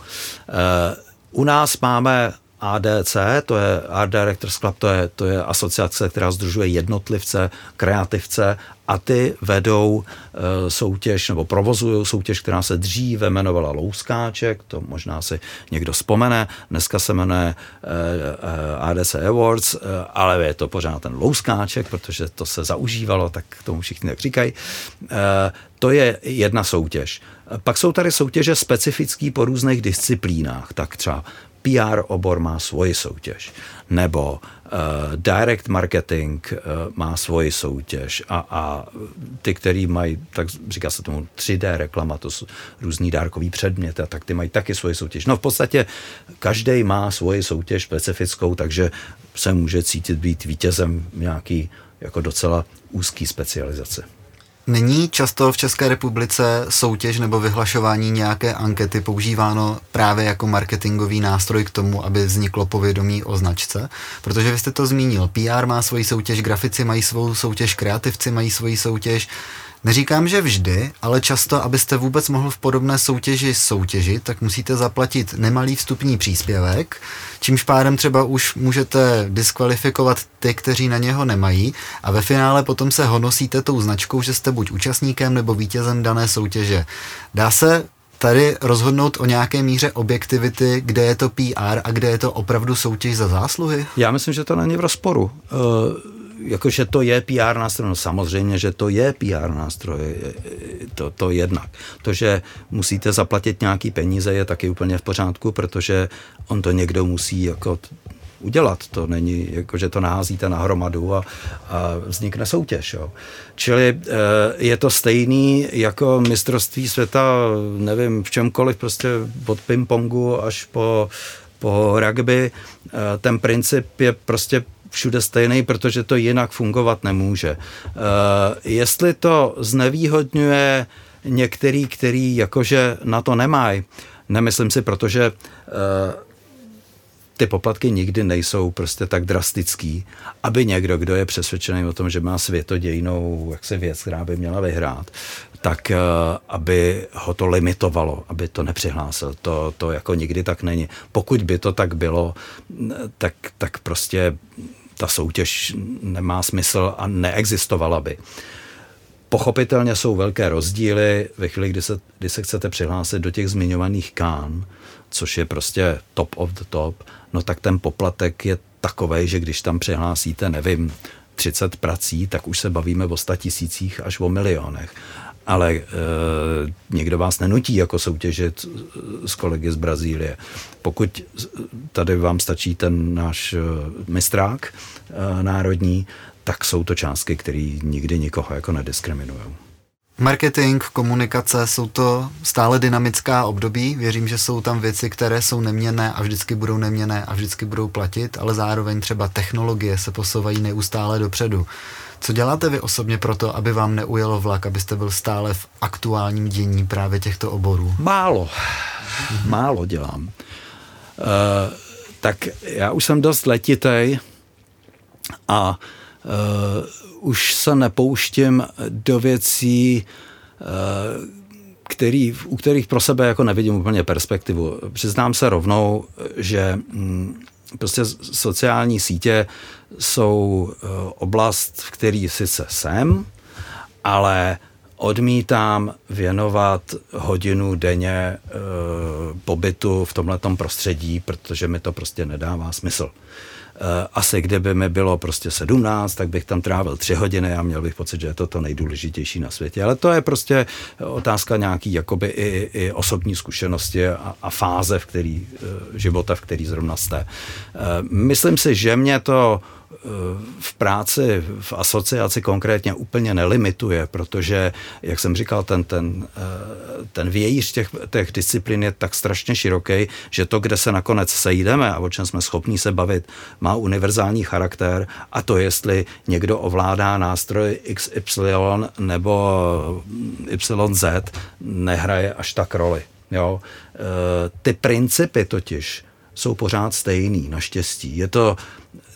U nás máme ADC, to je Art Directors Club, to je, to je asociace, která združuje jednotlivce, kreativce a ty vedou e, soutěž nebo provozují soutěž, která se dříve jmenovala Louskáček, to možná si někdo vzpomene, dneska se jmenuje e, e, ADC Awards, e, ale je to pořád ten Louskáček, protože to se zaužívalo, tak tomu všichni tak říkají. E, to je jedna soutěž. Pak jsou tady soutěže specifické po různých disciplínách, tak třeba PR obor má svoji soutěž, nebo uh, direct marketing uh, má svoji soutěž a, a ty, který mají, tak říká se tomu 3D reklama, to jsou různý dárkový předměty, a tak ty mají taky svoji soutěž. No v podstatě každý má svoji soutěž specifickou, takže se může cítit být vítězem nějaký jako docela úzký specializace. Není často v České republice soutěž nebo vyhlašování nějaké ankety používáno právě jako marketingový nástroj k tomu, aby vzniklo povědomí o značce? Protože vy jste to zmínil, PR má svoji soutěž, grafici mají svou soutěž, kreativci mají svoji soutěž. Neříkám, že vždy, ale často, abyste vůbec mohl v podobné soutěži soutěžit, tak musíte zaplatit nemalý vstupní příspěvek, čímž pádem třeba už můžete diskvalifikovat ty, kteří na něho nemají a ve finále potom se honosíte tou značkou, že jste buď účastníkem nebo vítězem dané soutěže. Dá se tady rozhodnout o nějaké míře objektivity, kde je to PR a kde je to opravdu soutěž za zásluhy? Já myslím, že to není v rozporu. Uh jakože to je PR nástroj, no samozřejmě, že to je PR nástroj, to, to jednak. To, že musíte zaplatit nějaký peníze, je taky úplně v pořádku, protože on to někdo musí jako udělat. To není, jako že to naházíte na hromadu a, a vznikne soutěž. Jo. Čili e, je to stejný jako mistrovství světa, nevím, v čemkoliv, prostě od ping-pongu až po, po rugby. E, ten princip je prostě všude stejný, protože to jinak fungovat nemůže. Uh, jestli to znevýhodňuje některý, který jakože na to nemají, nemyslím si, protože uh, ty poplatky nikdy nejsou prostě tak drastický, aby někdo, kdo je přesvědčený o tom, že má světodějnou jaksi věc, která by měla vyhrát, tak uh, aby ho to limitovalo, aby to nepřihlásil. To, to jako nikdy tak není. Pokud by to tak bylo, tak, tak prostě ta soutěž nemá smysl a neexistovala by. Pochopitelně jsou velké rozdíly ve chvíli, kdy se, kdy se chcete přihlásit do těch zmiňovaných kán, což je prostě top of the top, no tak ten poplatek je takový, že když tam přihlásíte, nevím, 30 prací, tak už se bavíme o 100 tisících až o milionech ale e, někdo vás nenutí jako soutěžit s kolegy z Brazílie. Pokud tady vám stačí ten náš mistrák e, národní, tak jsou to částky, které nikdy nikoho jako nediskriminují. Marketing, komunikace, jsou to stále dynamická období. Věřím, že jsou tam věci, které jsou neměné a vždycky budou neměné a vždycky budou platit, ale zároveň třeba technologie se posouvají neustále dopředu. Co děláte vy osobně pro to, aby vám neujelo vlak, abyste byl stále v aktuálním dění právě těchto oborů? Málo. Málo dělám. Uh, tak já už jsem dost letitej a uh, už se nepouštím do věcí, uh, který, u kterých pro sebe jako nevidím úplně perspektivu. Přiznám se rovnou, že mm, prostě sociální sítě jsou eh, oblast, v který sice jsem, ale odmítám věnovat hodinu denně e, pobytu v tomhletom prostředí, protože mi to prostě nedává smysl. Eh, asi kdyby mi bylo prostě 17, tak bych tam trávil tři hodiny a měl bych pocit, že je to to nejdůležitější na světě. Ale to je prostě otázka nějaký jakoby i, i osobní zkušenosti a, a fáze v který, eh, života, v který zrovna jste. Eh, myslím si, že mě to v práci v asociaci konkrétně úplně nelimituje, protože, jak jsem říkal, ten, ten, eh, ten vějíř těch, těch disciplín je tak strašně široký, že to, kde se nakonec sejdeme a o čem jsme schopní se bavit, má univerzální charakter a to, jestli někdo ovládá nástroj XY nebo YZ, nehraje až tak roli. Jo? Eh, ty principy totiž jsou pořád stejný, naštěstí. Je to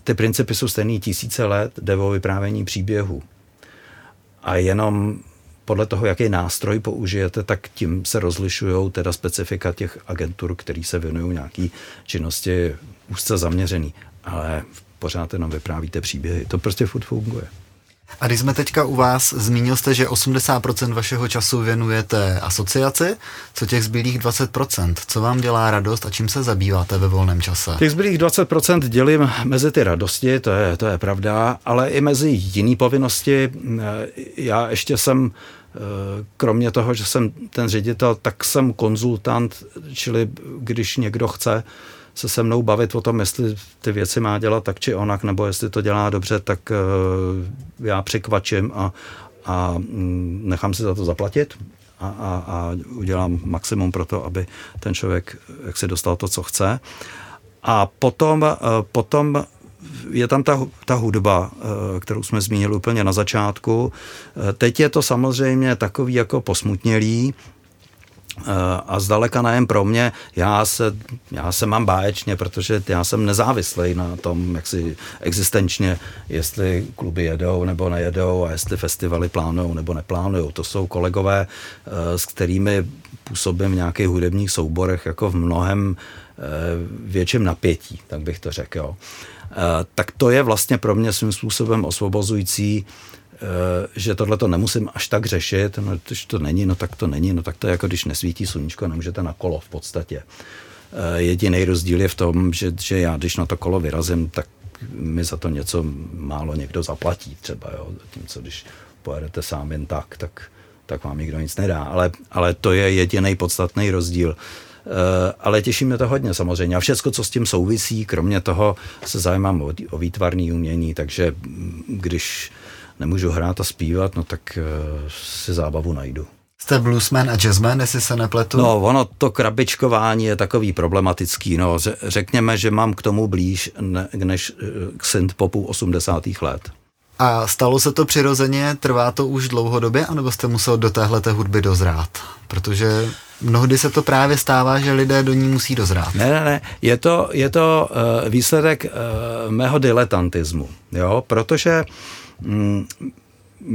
ty principy jsou stejný tisíce let, jde o vyprávění příběhu. A jenom podle toho, jaký nástroj použijete, tak tím se rozlišují teda specifika těch agentur, který se věnují nějaký činnosti úzce zaměřený. Ale pořád jenom vyprávíte příběhy. To prostě furt funguje. A když jsme teďka u vás, zmínil jste, že 80% vašeho času věnujete asociaci, co těch zbylých 20%? Co vám dělá radost a čím se zabýváte ve volném čase? Těch zbylých 20% dělím mezi ty radosti, to je, to je pravda, ale i mezi jiné povinnosti. Já ještě jsem kromě toho, že jsem ten ředitel, tak jsem konzultant, čili když někdo chce se se mnou bavit o tom, jestli ty věci má dělat tak či onak, nebo jestli to dělá dobře, tak uh, já překvačím a, a mm, nechám si za to zaplatit a, a, a udělám maximum pro to, aby ten člověk jak si dostal to, co chce. A potom, uh, potom je tam ta, ta hudba, kterou jsme zmínili úplně na začátku. Teď je to samozřejmě takový jako posmutnělý, Eh, a zdaleka nejen pro mě, já se, já se mám báječně, protože já jsem nezávislý na tom, jak si existenčně, jestli kluby jedou nebo nejedou a jestli festivaly plánují nebo neplánují. To jsou kolegové, eh, s kterými působím v nějakých hudebních souborech jako v mnohem eh, větším napětí, tak bych to řekl. Tak to je vlastně pro mě svým způsobem osvobozující Eh, že tohle to nemusím až tak řešit, no když to není, no tak to není, no tak to je jako když nesvítí sluníčko, nemůžete na kolo v podstatě. Eh, jediný rozdíl je v tom, že, že já když na to kolo vyrazím, tak mi za to něco málo někdo zaplatí třeba, jo, co když pojedete sám jen tak, tak, tak vám nikdo nic nedá, ale, ale to je jediný podstatný rozdíl. Uh, ale těší mě to hodně samozřejmě. A všechno, co s tím souvisí, kromě toho se zajímám o, o výtvarný umění, takže když nemůžu hrát a zpívat, no tak uh, si zábavu najdu. Jste bluesman a jazzman, jestli se nepletu? No, ono to krabičkování je takový problematický. No, řekněme, že mám k tomu blíž ne, než eh, k synthpopu 80. let. A stalo se to přirozeně, trvá to už dlouhodobě, anebo jste musel do téhle hudby dozrát? Protože mnohdy se to právě stává, že lidé do ní musí dozrát. Ne, ne, ne. Je to, je to uh, výsledek uh, mého diletantismu, jo, protože uh,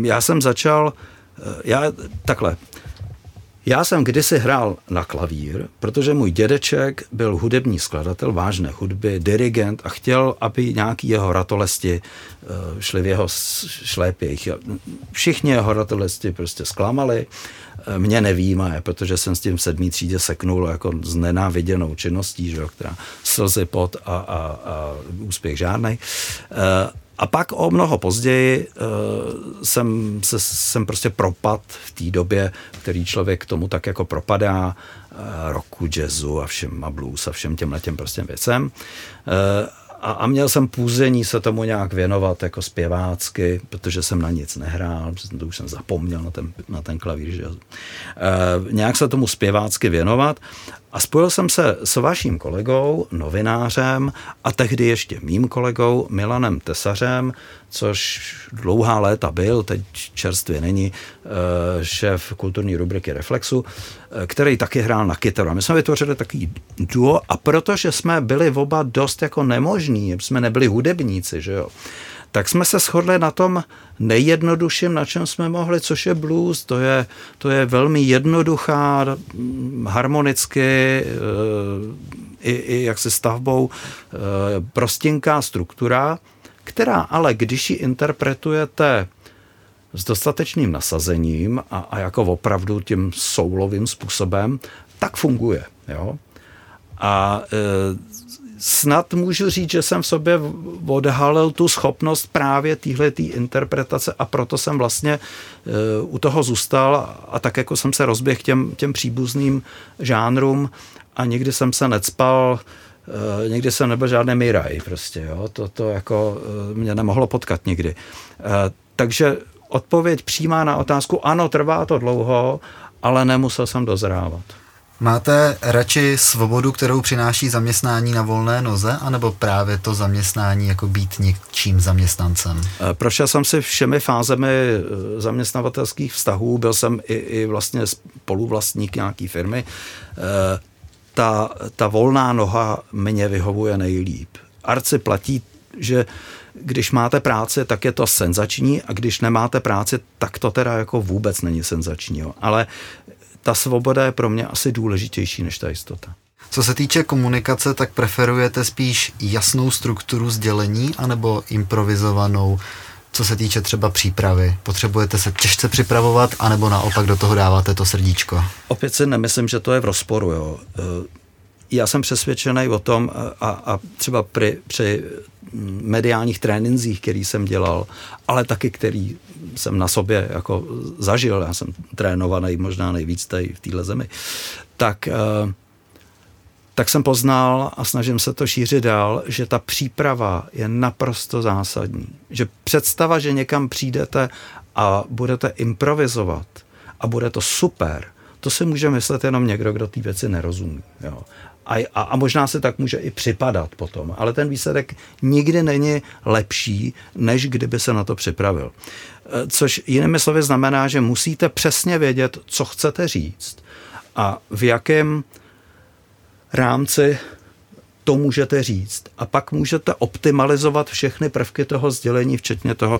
já jsem začal, eh, já takhle, já jsem kdysi hrál na klavír, protože můj dědeček byl hudební skladatel vážné hudby, dirigent a chtěl, aby nějaký jeho ratolesti eh, šli v jeho šlépějch. Všichni jeho ratolesti prostě zklamali, eh, mě nevýjímaje, protože jsem s tím v sedmý třídě seknul jako s nenáviděnou činností, že, která slzy pot a, a, a úspěch žádnej. A pak o mnoho později uh, jsem, se, jsem prostě propad v té době, který člověk tomu tak jako propadá, uh, rocku, jazzu a všem a blues a všem těmhle těm prostě věcem. Uh, a, a měl jsem půzení se tomu nějak věnovat jako zpěvácky, protože jsem na nic nehrál, to už jsem zapomněl na ten, na ten klavír. Že? E, nějak se tomu zpěvácky věnovat a spojil jsem se s vaším kolegou, novinářem a tehdy ještě mým kolegou Milanem Tesařem, což dlouhá léta byl, teď čerstvě není, eh, šéf kulturní rubriky Reflexu, eh, který taky hrál na kytaru. A my jsme vytvořili takový duo a protože jsme byli oba dost jako nemožní, jsme nebyli hudebníci, že jo, tak jsme se shodli na tom nejjednodušším, na čem jsme mohli, což je blues. To je, to je velmi jednoduchá, harmonicky, e, i, i jak se stavbou, e, prostinká struktura, která ale, když ji interpretujete s dostatečným nasazením a, a jako opravdu tím soulovým způsobem, tak funguje. Jo? A e, snad můžu říct, že jsem v sobě odhalil tu schopnost právě téhle interpretace a proto jsem vlastně uh, u toho zůstal a tak jako jsem se rozběhl těm, těm příbuzným žánrům a nikdy jsem se necpal Uh, nikdy jsem nebyl žádný miraj prostě, jo, to, to jako uh, mě nemohlo potkat nikdy. Uh, takže odpověď přímá na otázku, ano, trvá to dlouho, ale nemusel jsem dozrávat. Máte radši svobodu, kterou přináší zaměstnání na volné noze, anebo právě to zaměstnání jako být něčím zaměstnancem? Eh, prošel jsem si všemi fázemi eh, zaměstnavatelských vztahů, byl jsem i, i vlastně spoluvlastník nějaký firmy. Eh, ta, ta volná noha mě vyhovuje nejlíp. Arci platí, že když máte práci, tak je to senzační a když nemáte práci, tak to teda jako vůbec není senzační. Ale ta svoboda je pro mě asi důležitější než ta jistota. Co se týče komunikace, tak preferujete spíš jasnou strukturu sdělení anebo improvizovanou, co se týče třeba přípravy? Potřebujete se těžce připravovat, anebo naopak do toho dáváte to srdíčko? Opět si nemyslím, že to je v rozporu. Jo. Já jsem přesvědčený o tom a, a třeba při, při mediálních trénincích, který jsem dělal, ale taky který jsem na sobě jako zažil, já jsem trénovaný možná nejvíc tady v téhle zemi, tak, eh, tak jsem poznal a snažím se to šířit dál, že ta příprava je naprosto zásadní. Že představa, že někam přijdete a budete improvizovat a bude to super, to si může myslet jenom někdo, kdo té věci nerozumí. Jo a, a, a možná se tak může i připadat potom, ale ten výsledek nikdy není lepší, než kdyby se na to připravil. E, což jinými slovy znamená, že musíte přesně vědět, co chcete říct a v jakém rámci to můžete říct. A pak můžete optimalizovat všechny prvky toho sdělení, včetně toho,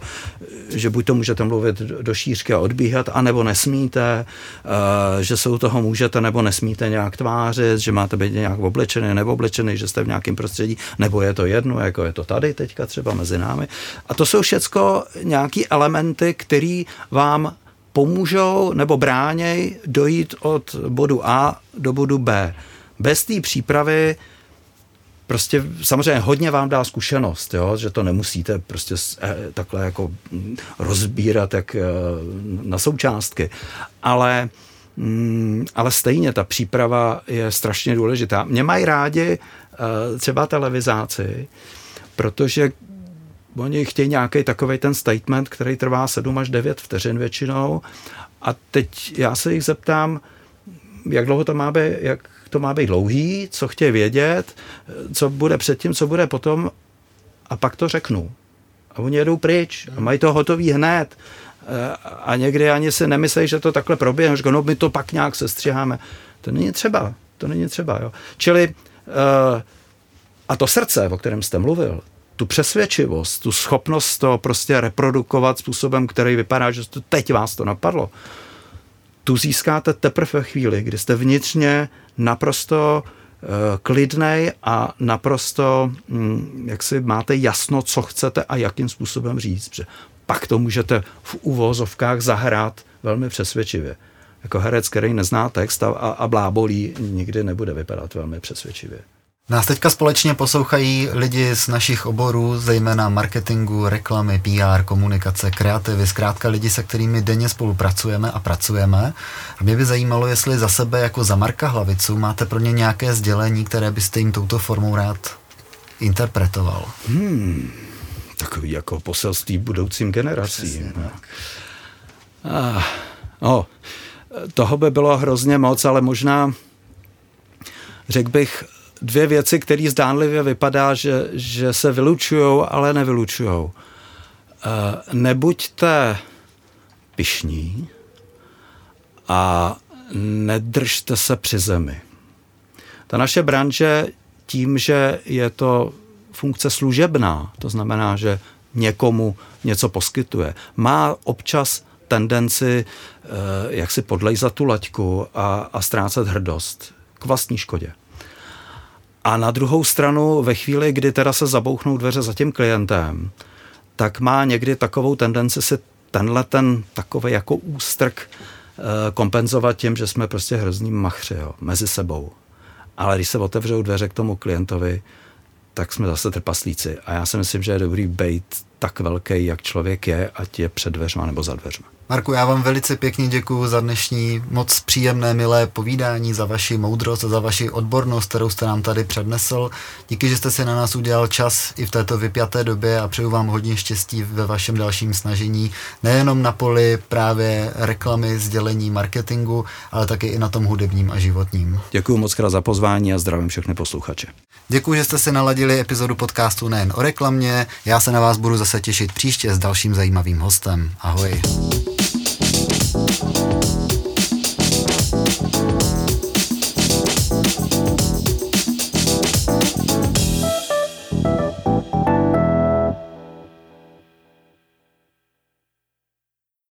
že buď to můžete mluvit do šířky a odbíhat, anebo nesmíte, eh, že se u toho můžete nebo nesmíte nějak tvářit, že máte být nějak oblečený nebo oblečený, že jste v nějakém prostředí, nebo je to jedno, jako je to tady teďka třeba mezi námi. A to jsou všecko nějaký elementy, které vám pomůžou nebo bráněj dojít od bodu A do bodu B. Bez té přípravy prostě samozřejmě hodně vám dá zkušenost, jo, že to nemusíte prostě eh, takhle jako mm, rozbírat jak eh, na součástky, ale mm, ale stejně ta příprava je strašně důležitá. Mě mají rádi eh, třeba televizáci, protože oni chtějí nějaký takový ten statement, který trvá 7 až 9 vteřin většinou a teď já se jich zeptám, jak dlouho to má být, jak to má být dlouhý, co chtějí vědět, co bude předtím, co bude potom a pak to řeknu. A oni jedou pryč a mají to hotový hned a někdy ani si nemyslí, že to takhle proběhne, že no my to pak nějak sestřiháme. To není třeba, to není třeba. Jo. Čili uh, a to srdce, o kterém jste mluvil, tu přesvědčivost, tu schopnost to prostě reprodukovat způsobem, který vypadá, že to teď vás to napadlo, tu získáte teprve ve chvíli, kdy jste vnitřně naprosto uh, klidnej a naprosto, mm, jak si máte jasno, co chcete a jakým způsobem říct. Pak to můžete v uvozovkách zahrát velmi přesvědčivě. Jako herec, který nezná text a, a blábolí, nikdy nebude vypadat velmi přesvědčivě. Nás teďka společně poslouchají lidi z našich oborů, zejména marketingu, reklamy, PR, komunikace, kreativy, zkrátka lidi, se kterými denně spolupracujeme a pracujeme. A mě by zajímalo, jestli za sebe jako za Marka Hlavicu máte pro ně nějaké sdělení, které byste jim touto formou rád interpretoval. Hmm, takový jako poselství budoucím generacím. Ah, no, toho by bylo hrozně moc, ale možná řekl bych, dvě věci, které zdánlivě vypadá, že, že se vylučují, ale nevylučují. Eh, nebuďte pišní a nedržte se při zemi. Ta naše branže tím, že je to funkce služebná, to znamená, že někomu něco poskytuje, má občas tendenci eh, jak si podlejzat tu laťku a, a ztrácet hrdost k vlastní škodě. A na druhou stranu, ve chvíli, kdy teda se zabouchnou dveře za tím klientem, tak má někdy takovou tendenci si tenhle ten takový jako ústrk eh, kompenzovat tím, že jsme prostě hrozný machři jo, mezi sebou. Ale když se otevřou dveře k tomu klientovi, tak jsme zase trpaslíci. A já si myslím, že je dobrý být tak velký, jak člověk je, ať je před dveřma nebo za dveřma. Marku, já vám velice pěkně děkuji za dnešní moc příjemné, milé povídání, za vaši moudrost a za vaši odbornost, kterou jste nám tady přednesl. Díky, že jste si na nás udělal čas i v této vypjaté době a přeju vám hodně štěstí ve vašem dalším snažení, nejenom na poli právě reklamy, sdělení, marketingu, ale také i na tom hudebním a životním. Děkuji moc krát za pozvání a zdravím všechny posluchače. Děkuji, že jste si naladili epizodu podcastu nejen o reklamě. Já se na vás budu zase těšit příště s dalším zajímavým hostem. Ahoj.